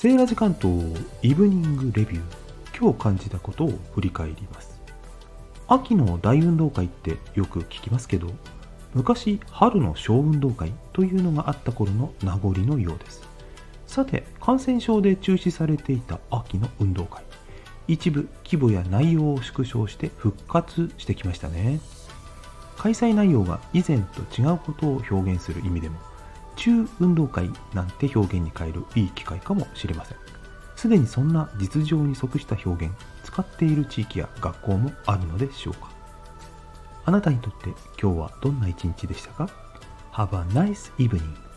セーラジ関東イブニングレビュー。今日感じたことを振り返ります。秋の大運動会ってよく聞きますけど昔春の小運動会というのがあった頃の名残のようです。さて感染症で中止されていた秋の運動会。一部規模や内容を縮小して復活してきましたね。開催内容が以前と違うことを表現する意味でも中運動会なんて表現に変えるいい機会かもしれません。すでにそんな実情に即した表現使っている地域や学校もあるのでしょうか。あなたにとって今日はどんな一日でしたか？Have a nice evening.